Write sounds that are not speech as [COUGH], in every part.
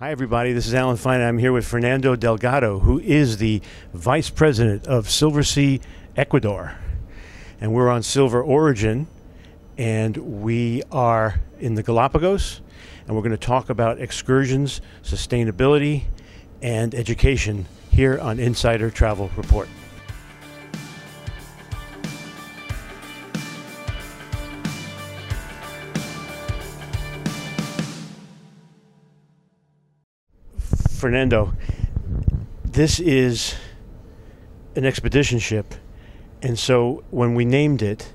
Hi, everybody. This is Alan Fine. I'm here with Fernando Delgado, who is the Vice President of Silversea Ecuador. And we're on Silver Origin, and we are in the Galapagos, and we're going to talk about excursions, sustainability, and education here on Insider Travel Report. Fernando, this is an expedition ship, and so when we named it,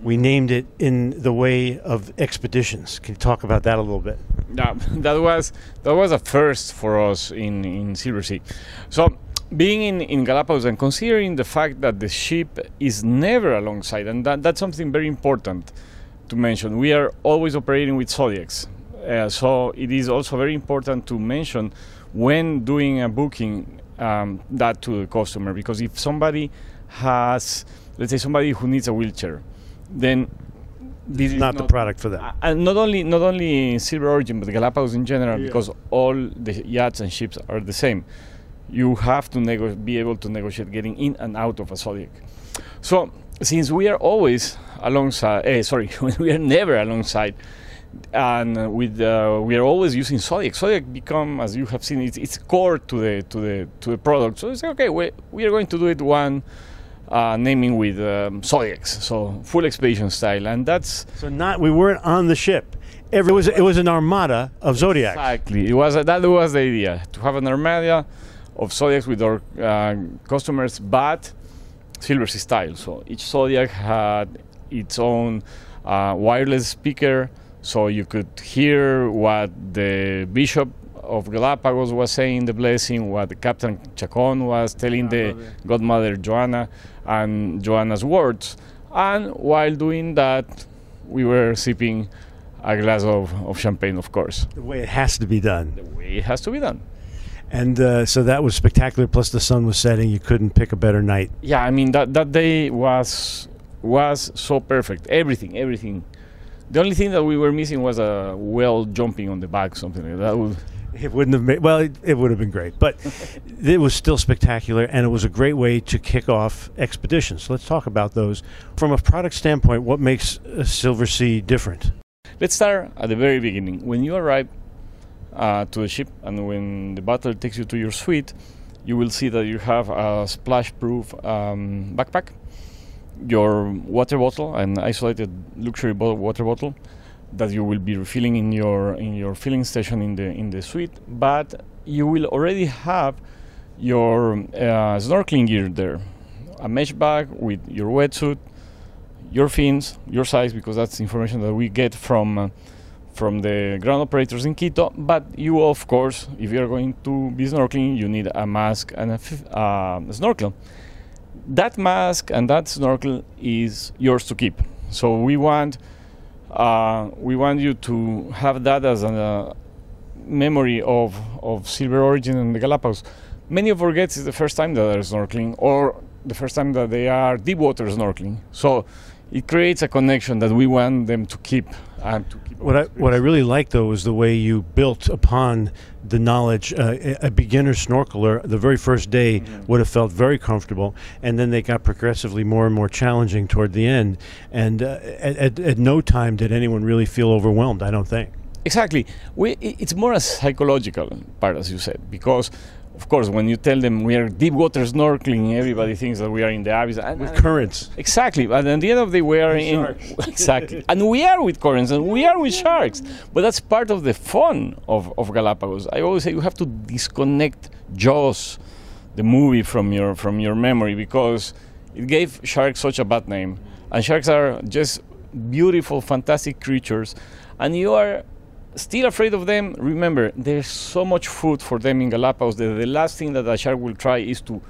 we named it in the way of expeditions. Can you talk about that a little bit? Yeah, that was that was a first for us in in Silversea. So being in, in Galapagos and considering the fact that the ship is never alongside, and that, that's something very important to mention. We are always operating with Zodiacs, uh, so it is also very important to mention when doing a booking um, that to the customer because if somebody has, let's say, somebody who needs a wheelchair, then this is not, not the product for that. And not only not only Silver Origin, but Galapagos in general, yeah. because all the yachts and ships are the same. You have to nego- be able to negotiate getting in and out of a Zodiac. So since we are always alongside, eh, sorry, [LAUGHS] we are never alongside and with uh, we are always using Zodiac. Zodiac become, as you have seen, it's, it's core to the to the to the product. So it's okay. We, we are going to do it one uh, naming with um, Zodiacs, so full expedition style, and that's so not we weren't on the ship. Every, it was it was an armada of Zodiacs. Exactly, it was that was the idea to have an armada of Zodiacs with our uh, customers, but Silversea style. So each Zodiac had its own uh, wireless speaker so you could hear what the bishop of Galapagos was saying the blessing, what Captain Chacon was telling the godmother Joanna and Joanna's words. And while doing that, we were sipping a glass of, of champagne, of course. The way it has to be done. The way it has to be done. And uh, so that was spectacular. Plus, the sun was setting. You couldn't pick a better night. Yeah, I mean that that day was was so perfect. Everything, everything the only thing that we were missing was a whale jumping on the back, something like that. Would it wouldn't have made well. It, it would have been great, but it was still spectacular, and it was a great way to kick off expeditions. So let's talk about those from a product standpoint. What makes a Silversea different? Let's start at the very beginning. When you arrive uh, to the ship, and when the butler takes you to your suite, you will see that you have a splash-proof um, backpack your water bottle, an isolated luxury water bottle that you will be refilling in your in your filling station in the in the suite, but you will already have your uh, snorkeling gear there, a mesh bag with your wetsuit, your fins, your size, because that's information that we get from. Uh, from the ground operators in Quito, but you, of course, if you are going to be snorkeling, you need a mask and a, f- uh, a snorkel that mask and that snorkel is yours to keep. So we want uh, we want you to have that as a memory of of Silver Origin and the Galapagos. Many of our guests is the first time that they're snorkeling or the first time that they are deep water snorkeling. So it creates a connection that we want them to keep and to keep. What I what I really like though is the way you built upon the knowledge. Uh, a beginner snorkeler, the very first day mm-hmm. would have felt very comfortable, and then they got progressively more and more challenging toward the end. And uh, at, at no time did anyone really feel overwhelmed. I don't think. Exactly. We, it's more a psychological part, as you said, because of course, when you tell them we are deep water snorkeling, everybody thinks that we are in the abyss. And, with currents. Exactly. But at the end of the day, we are in. [LAUGHS] exactly. and we are with currents and we are with sharks. But that's part of the fun of, of Galapagos. I always say you have to disconnect Jaws, the movie, from your, from your memory because it gave sharks such a bad name. And sharks are just beautiful, fantastic creatures. And you are still afraid of them, remember, there's so much food for them in Galapagos that the last thing that a shark will try is to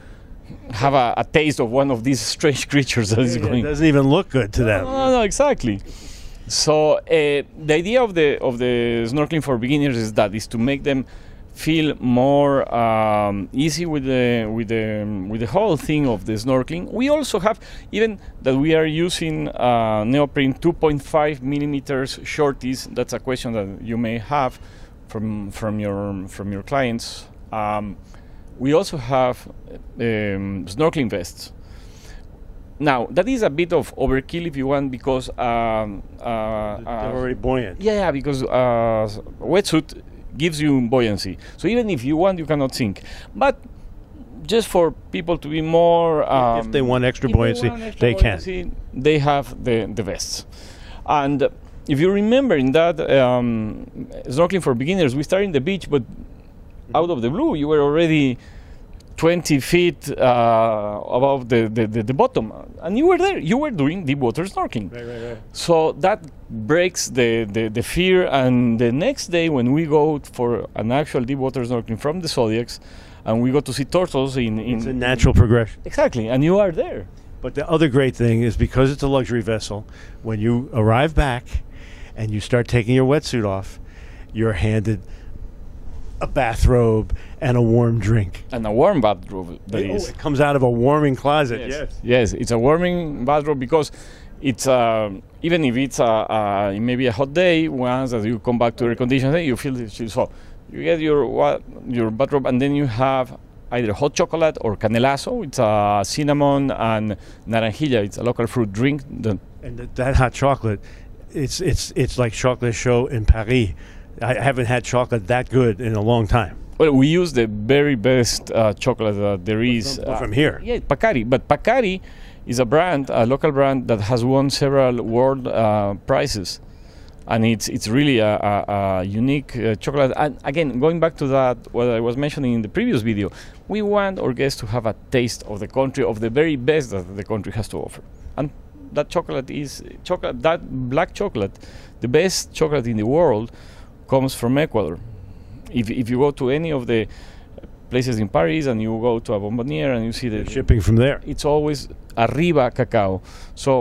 have a, a taste of one of these [LAUGHS] strange creatures that is going. It doesn't even look good to them. No, no, no exactly. So uh, the idea of the of the snorkeling for beginners is that is to make them feel more um, easy with the with the with the whole thing of the snorkeling. We also have even that we are using uh, neoprene 2.5 millimeters shorties. That's a question that you may have from from your from your clients. Um, we also have um, snorkeling vests. Now that is a bit of overkill if you want because um, uh, They're uh, already buoyant. yeah, yeah, because uh, wetsuit gives you buoyancy. So even if you want, you cannot sink. But just for people to be more, um, if they want extra if they buoyancy, want extra they can. buoyancy, They have the the vests, and if you remember in that um, snorkeling for beginners, we started in the beach, but out of the blue, you were already 20 feet uh, above the, the, the, the bottom, and you were there. You were doing deep water snorkeling. Right, right, right. So that breaks the, the, the fear. And the next day, when we go for an actual deep water snorkeling from the Zodiacs, and we go to see turtles in, in It's a natural progression. exactly, and you are there. But the other great thing is because it's a luxury vessel, when you arrive back and you start taking your wetsuit off, you're handed a bathrobe and a warm drink. And a warm bathrobe that It- oh, it comes out of a warming closet. Yes. yes, it's a warming bathrobe because it's uh, even if it's a, uh, maybe a hot day, once that you come back to air conditioning, you feel it. So you get your wa- your bathrobe, and then you have either hot chocolate or canelazo. It's a cinnamon and naranjilla. It's a local fruit drink. The, And th- that hot chocolate, it's it's it's like chocolate show in Paris. I haven't had chocolate that good in a long time. well, we use the very best uh, chocolate that there is. From, uh, from here. Yeah, Pacari. But Pacari is a brand, a local brand that has won several world uh, prizes, and it's it's really a, a, a unique uh, chocolate. And again, going back to that, what I was mentioning in the previous video, we want our guests to have a taste of the country, of the very best that the country has to offer, and that chocolate is chocolate. That black chocolate, the best chocolate in the world, comes from Ecuador. If if you go to any of the places in Paris and you go to a bonbonniere and you see the shipping from there. it's always arriba cacao. So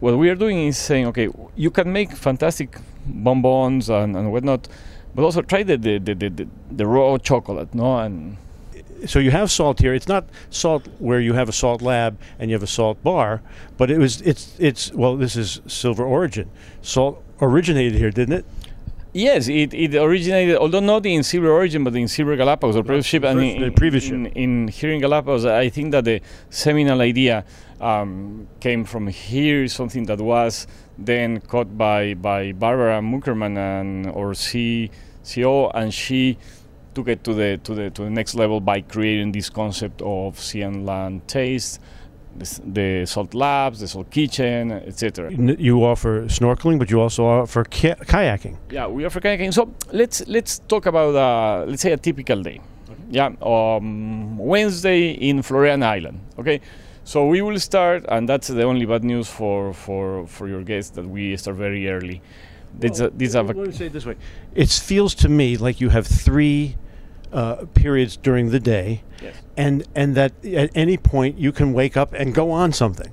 what we are doing is saying, okay, you can make fantastic bonbons and, and whatnot, but also try the the, the, the, the, the raw chocolate, no? And so you have salt here. It's not salt where you have a salt lab and you have a salt bar, but it was it's it's well this is silver origin. Salt originated here, didn't it? Yes, it, it originated, although not in Silver Origin, but in Silver Galapagos, or previous ship. And in, previous in, ship. in here in Galapagos, I think that the seminal idea um, came from here, something that was then caught by, by Barbara Muckermann and or C, CO, and she took it to the to the to the next level by creating this concept of sea and land taste, the, salt labs, the salt kitchen, etc. You offer snorkeling, but you also offer ki- kayaking. Yeah, we for kayaking. So let's let's talk about uh, let's say a typical day. Yeah, um, Wednesday in Floreana Island. Okay, so we will start, and that's the only bad news for for for your guests that we start very early. Well, a let me say it this way: it feels to me like you have three uh, periods during the day, Yes. and and that at any point you can wake up and go on something.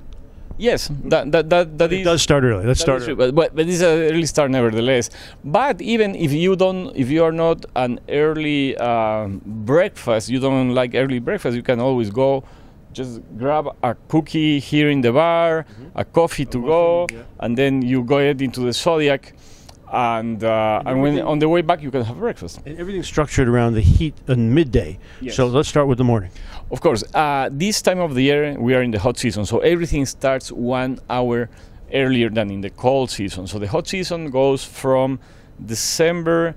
yes, that that that, that It is- does start early. Let's start. is true, early. but, but it's an early start nevertheless. But even if you don't, if you are not an early um, breakfast, you don't like early breakfast, you can always go, just grab a cookie here in the bar, a coffee to go, muffin, yeah. and then you go ahead into the Zodiac, and uh, and when on the way back you can have breakfast. And everything's structured around the heat and midday. Yes. So let's start with the morning. Of course, uh, this time of the year we are in the hot season, so everything starts one hour earlier than in the cold season. So the hot season goes from December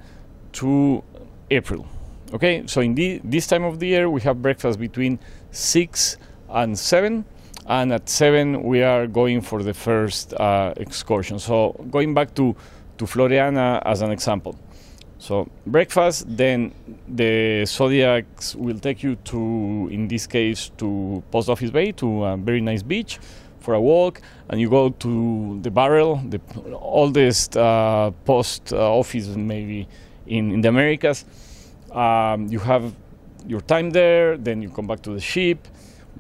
to April. Okay, so in the, this time of the year we have breakfast between six and seven, and at seven we are going for the first uh, excursion. So going back to to Floreana as an example. So breakfast, then the Zodiacs will take you to, in this case, to Post Office Bay, to a very nice beach for a walk, and you go to the Barrel, the oldest uh, post office maybe in, in the Americas. Um, you have your time there, then you come back to the ship.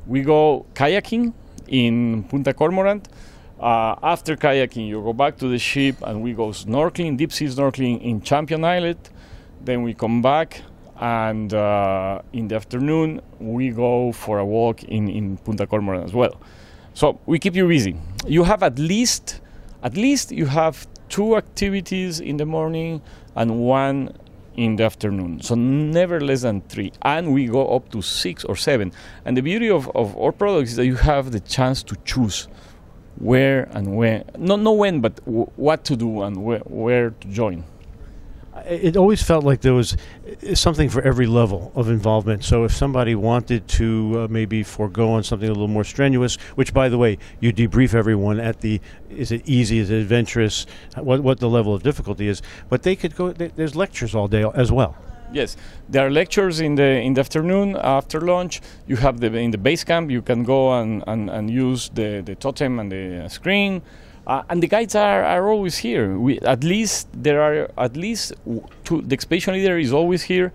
We go kayaking in Punta Cormorant. Uh, after kayaking, you go back to the ship and we go snorkeling, deep sea snorkeling in Champion Islet. Then we come back and uh, in the afternoon we go for a walk in, in Punta Cormorant as well. So we keep you busy. You have at least, at least you have two activities in the morning and one in the afternoon. So never less than three. And we go up to six or seven. And the beauty of, of our products is that you have the chance to choose where and when, not, not when, but w- what to do and where, where to join it always felt like there was something for every level of involvement. So if somebody wanted to uh, maybe forego on something a little more strenuous, which by the way, you debrief everyone at the is it easy, is it adventurous, what what the level of difficulty is, but they could go. There's lectures all day as well. Yes, there are lectures in the in the afternoon after lunch. You have the in the base camp. You can go and, and, and use the, the totem and the screen. Uh, and the guides are, are always here. We, at least there are at least two. The expedition leader is always here.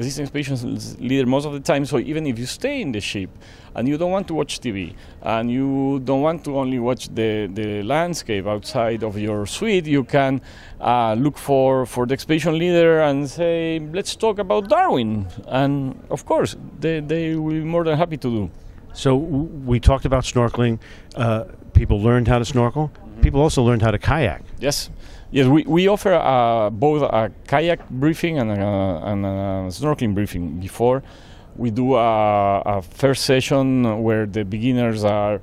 The system expedition leader most of the time. So even if you stay in the ship and you don't want to watch TV and you don't want to only watch the, the landscape outside of your suite, you can uh, look for, for the expedition leader and say, let's talk about Darwin. And of course, they, they will be more than happy to do. So we talked about snorkeling. Uh, people learned how to snorkel people also learned how to kayak. Yes. Yes, we, we offer uh, both a kayak briefing and a, and a snorkeling briefing before. We do a, a, first session where the beginners are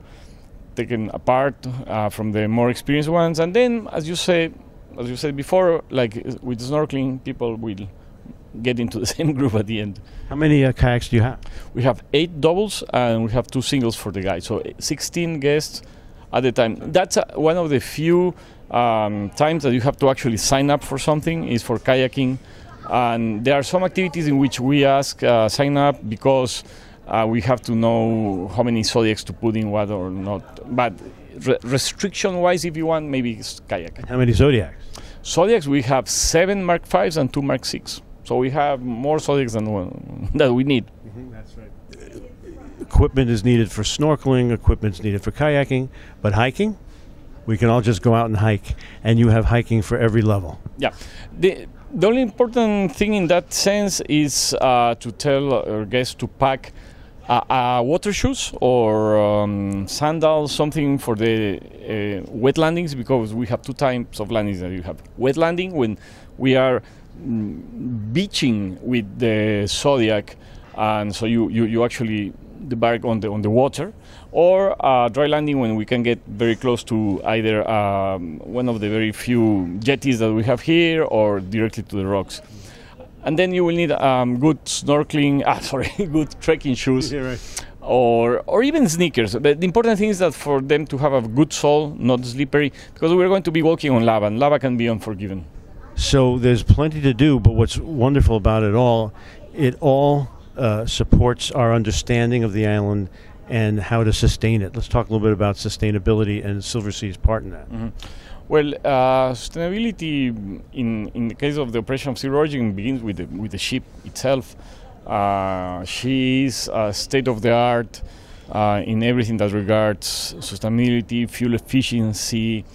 taken apart uh, from the more experienced ones, and then, as you say, as you said before, like with snorkeling, people will get into [LAUGHS] the same group at the end. How many uh, kayaks do you have? We have eight doubles and we have two singles for the guys. So 16 guests at the time. That's uh, one of the few um, times that you have to actually sign up for something is for kayaking. And there are some activities in which we ask uh, sign up because uh, we have to know how many zodiacs to put in what or not. But re- restriction wise, if you want, maybe it's kayaking. How many zodiacs? Zodiacs, we have seven Mark Fives and two Mark Six. So we have more zodiacs than one, [LAUGHS] that we need. Mm-hmm, that's right equipment is needed for snorkeling, equipment is needed for kayaking, but hiking, we can all just go out and hike, and you have hiking for every level. Yeah. The, the only important thing in that sense is uh, to tell our guests to pack uh, uh, water shoes or um, sandals, something for the uh, wet landings, because we have two types of landings that you have. Wet landing when we are mm, beaching with the Zodiac, and so you, you, you actually the bark on the on the water, or uh, dry landing when we can get very close to either um, one of the very few jetties that we have here, or directly to the rocks. And then you will need um, good snorkeling, [LAUGHS] ah, sorry, good trekking shoes. Yeah, right. Or, or even sneakers. But the important thing is that for them to have a good sole, not slippery, because we're going to be walking on lava, and lava can be unforgiving. So there's plenty to do, but what's wonderful about it all, it all uh, supports our understanding of the island and how to sustain it. Let's talk a little bit about sustainability and Silversea's part in that. Mm-hmm. Well, uh, sustainability in in the case of the operation of Silver Origin begins with the, with the ship itself. Uh, she is state of the art uh, in everything that regards sustainability, fuel efficiency,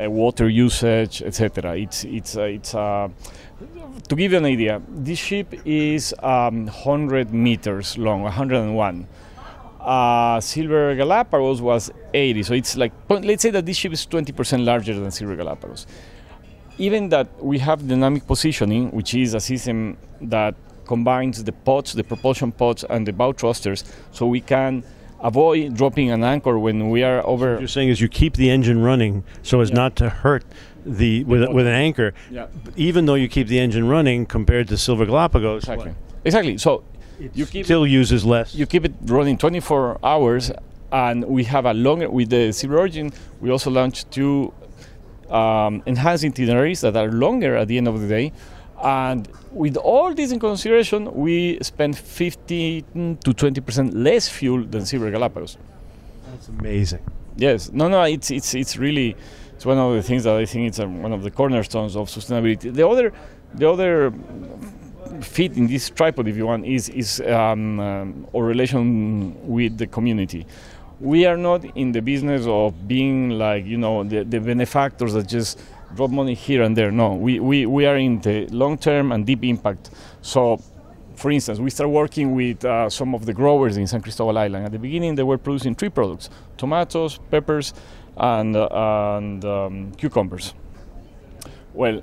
uh, water usage, etc. It's it's it's to give you an idea, this ship is um, 100 meters long, 101. Uh, Silver Galapagos was 80, so it's like let's say that this ship is 20% larger than Silver Galapagos. Even that we have dynamic positioning, which is a system that combines the pods, the propulsion pods, and the bow thrusters, so we can avoid dropping an anchor when we are over. So what you're saying is you keep the engine running so as yeah. not to hurt the with, with an anchor, yeah. even though you keep the engine running compared to Silver Galapagos. Exactly. What? Exactly. So it you keep still it, uses less. You keep it running 24 hours, and we have a longer with the Silver Origin. We also launched two um, enhanced itineraries that are longer at the end of the day. And with all this in consideration, we spend 15 to 20 percent less fuel than Silver Galapagos. That's amazing. Yes, no, no, it's it's it's really it's one of the things that I think it's a, one of the cornerstones of sustainability. The other, the other fit in this tripod, if you want, is is um, um, our relation with the community. We are not in the business of being like you know the, the benefactors that just drop money here and there. No, we, we, we are in the long term and deep impact. So for instance, we start working with uh, some of the growers in San Cristobal Island. At the beginning, they were producing three products tomatoes, peppers, and, uh, and um, cucumbers. Well,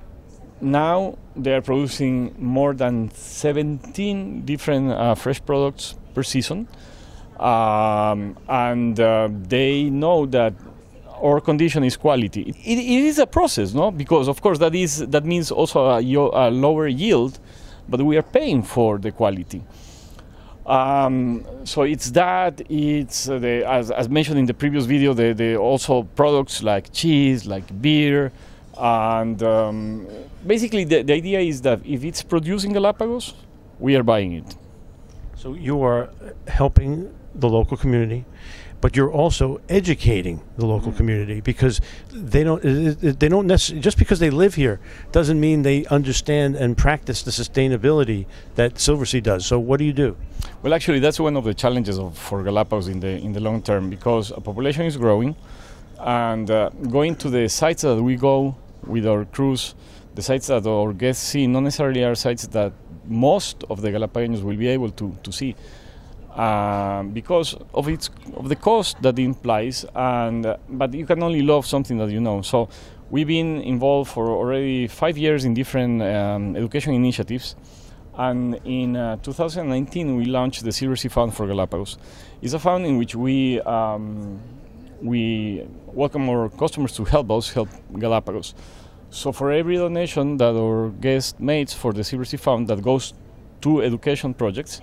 now they are producing more than 17 different uh, fresh products per season. Um, and uh, they know that our condition is quality. It, it is a process, no? Because of course that is that means also a, a lower yield, but we are paying for the quality. Um, so it's that. It's uh, the, as, as, mentioned in the previous video, the, the also products like cheese, like beer, and um, basically the, the idea is that if it's produced in Galapagos, we are buying it. So you are helping the local community, but you're also educating the local mm-hmm. community because they don't they don't necessarily just because they live here doesn't mean they understand and practice the sustainability that Silversea does. So what do you do? Well, actually, that's one of the challenges of, for Galapagos in the in the long term because a population is growing, and uh, going to the sites that we go with our cruise, the sites that our guests see not necessarily are sites that most of the Galapagos will be able to, to see. Uh, because of its of the cost that it implies, and uh, but you can only love something that you know. So we've been involved for already five years in different um, education initiatives, and in uh, 2019 we launched the Silversea Fund for Galapagos. It's a fund in which we um, we welcome our customers to help us help Galapagos. So for every donation that our guest makes for the Silversea Fund that goes to education projects,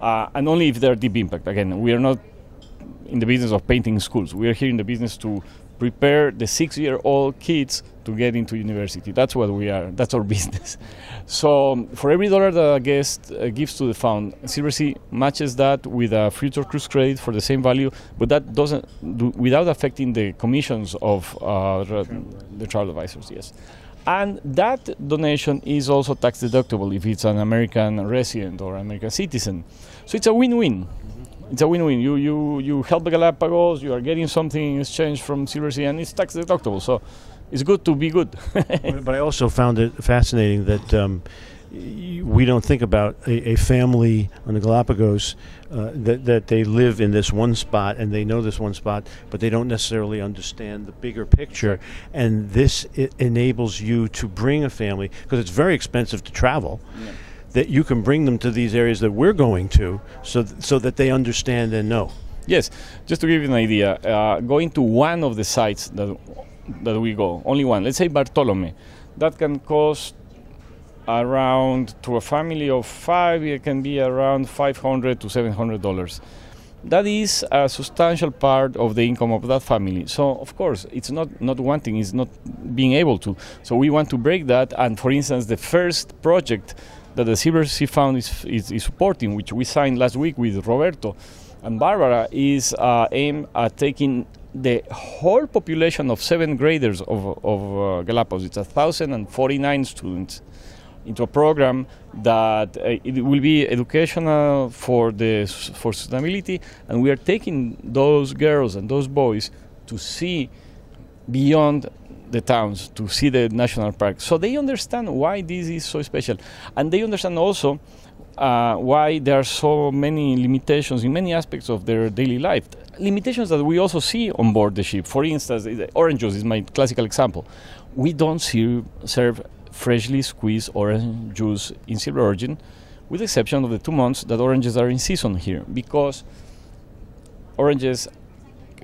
and only if they're deep impact. Again, we are not in the business of painting schools. We are here in the business to prepare the six-year-old kids to get into university. That's what we are. That's our [LAUGHS] business. So for every dollar that a guest uh, gives to the fund, Silversea matches that with a future cruise credit for the same value, but that doesn't do, without affecting the commissions of uh, the travel advisors. Yes. And that donation is also tax deductible if it's an American resident or American citizen. So it's a win-win it's a win-win. You you you help the Galapagos. You are getting something in exchange from Silversea, and it's tax deductible. So it's good to be good. [LAUGHS] but I also found it fascinating that. Um, we don't think about a, a, family on the Galapagos uh, that, that they live in this one spot and they know this one spot, but they don't necessarily understand the bigger picture. And this enables you to bring a family because it's very expensive to travel. Yeah that you can bring them to these areas that we're going to so, th- so that they understand and know. Yes, just to give you an idea, uh, going to one of the sites that, that we go, only one, let's say Bartolome, that can cost around, to a family of five, it can be around 500 to $700 that is a substantial part of the income of that family. So of course, it's not not wanting, it's not being able to. So we want to break that. And for instance, the first project that the Silversea Fund is, is, is, supporting, which we signed last week with Roberto and Barbara, is uh, aimed at taking the whole population of seventh graders of, of uh, Galapagos. It's 1,049 students into a program that uh, it will be educational for the for sustainability, and we are taking those girls and those boys to see beyond the towns to see the national park. So they understand why this is so special, and they understand also uh, why there are so many limitations in many aspects of their daily life. Limitations that we also see on board the ship. For instance, orange juice is my classical example. We don't serve, serve freshly squeezed orange juice in Silver Origin, with the exception of the two months that oranges are in season here, because oranges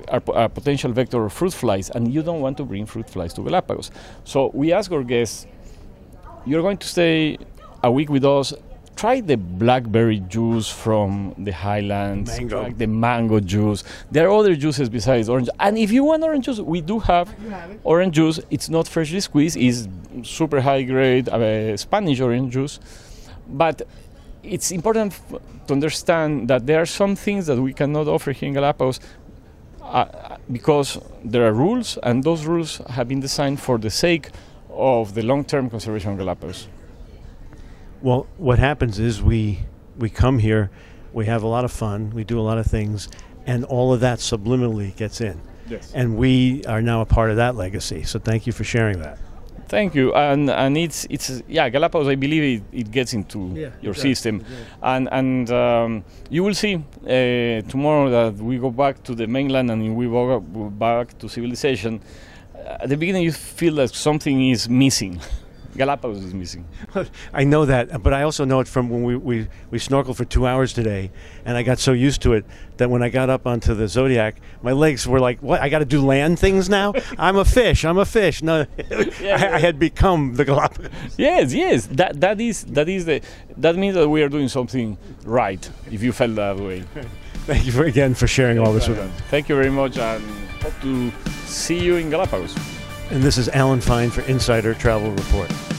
are a potential vector of fruit flies, and you don't want to bring fruit flies to Galapagos. So we ask our guests, you're going to stay a week with us. Try the blackberry juice from the highlands, mango. the mango juice. There are other juices besides orange. And if you want orange juice, we do have, have orange juice. It's not freshly squeezed, it's super high grade uh, Spanish orange juice. But it's important f- to understand that there are some things that we cannot offer here in Galapagos uh, because there are rules, and those rules have been designed for the sake of the long-term conservation of Galapagos. Well, what happens is we we come here, we have a lot of fun, we do a lot of things, and all of that subliminally gets in. Yes. And we are now a part of that legacy. So thank you for sharing that. Thank you, and and it's it's yeah Galapagos. I believe it, it gets into yeah, your system, and and um, you will see uh, tomorrow that we go back to the mainland and we go back to civilization. At the beginning, you feel that something is missing. [LAUGHS] Galapagos is missing. I know that, but I also know it from when we, we, we snorkeled for two hours today, and I got so used to it that when I got up onto the Zodiac, my legs were like, "What? I got to do land things now? [LAUGHS] I'm a fish. I'm a fish." No, I, I had become the Galapagos. Yes, yes. That that is that is the that means that we are doing something right. If you felt that way. [LAUGHS] Thank you for, again for sharing all this with us. Thank you very much, and hope to see you in Galapagos. And this is Alan Fine for Insider Travel Report.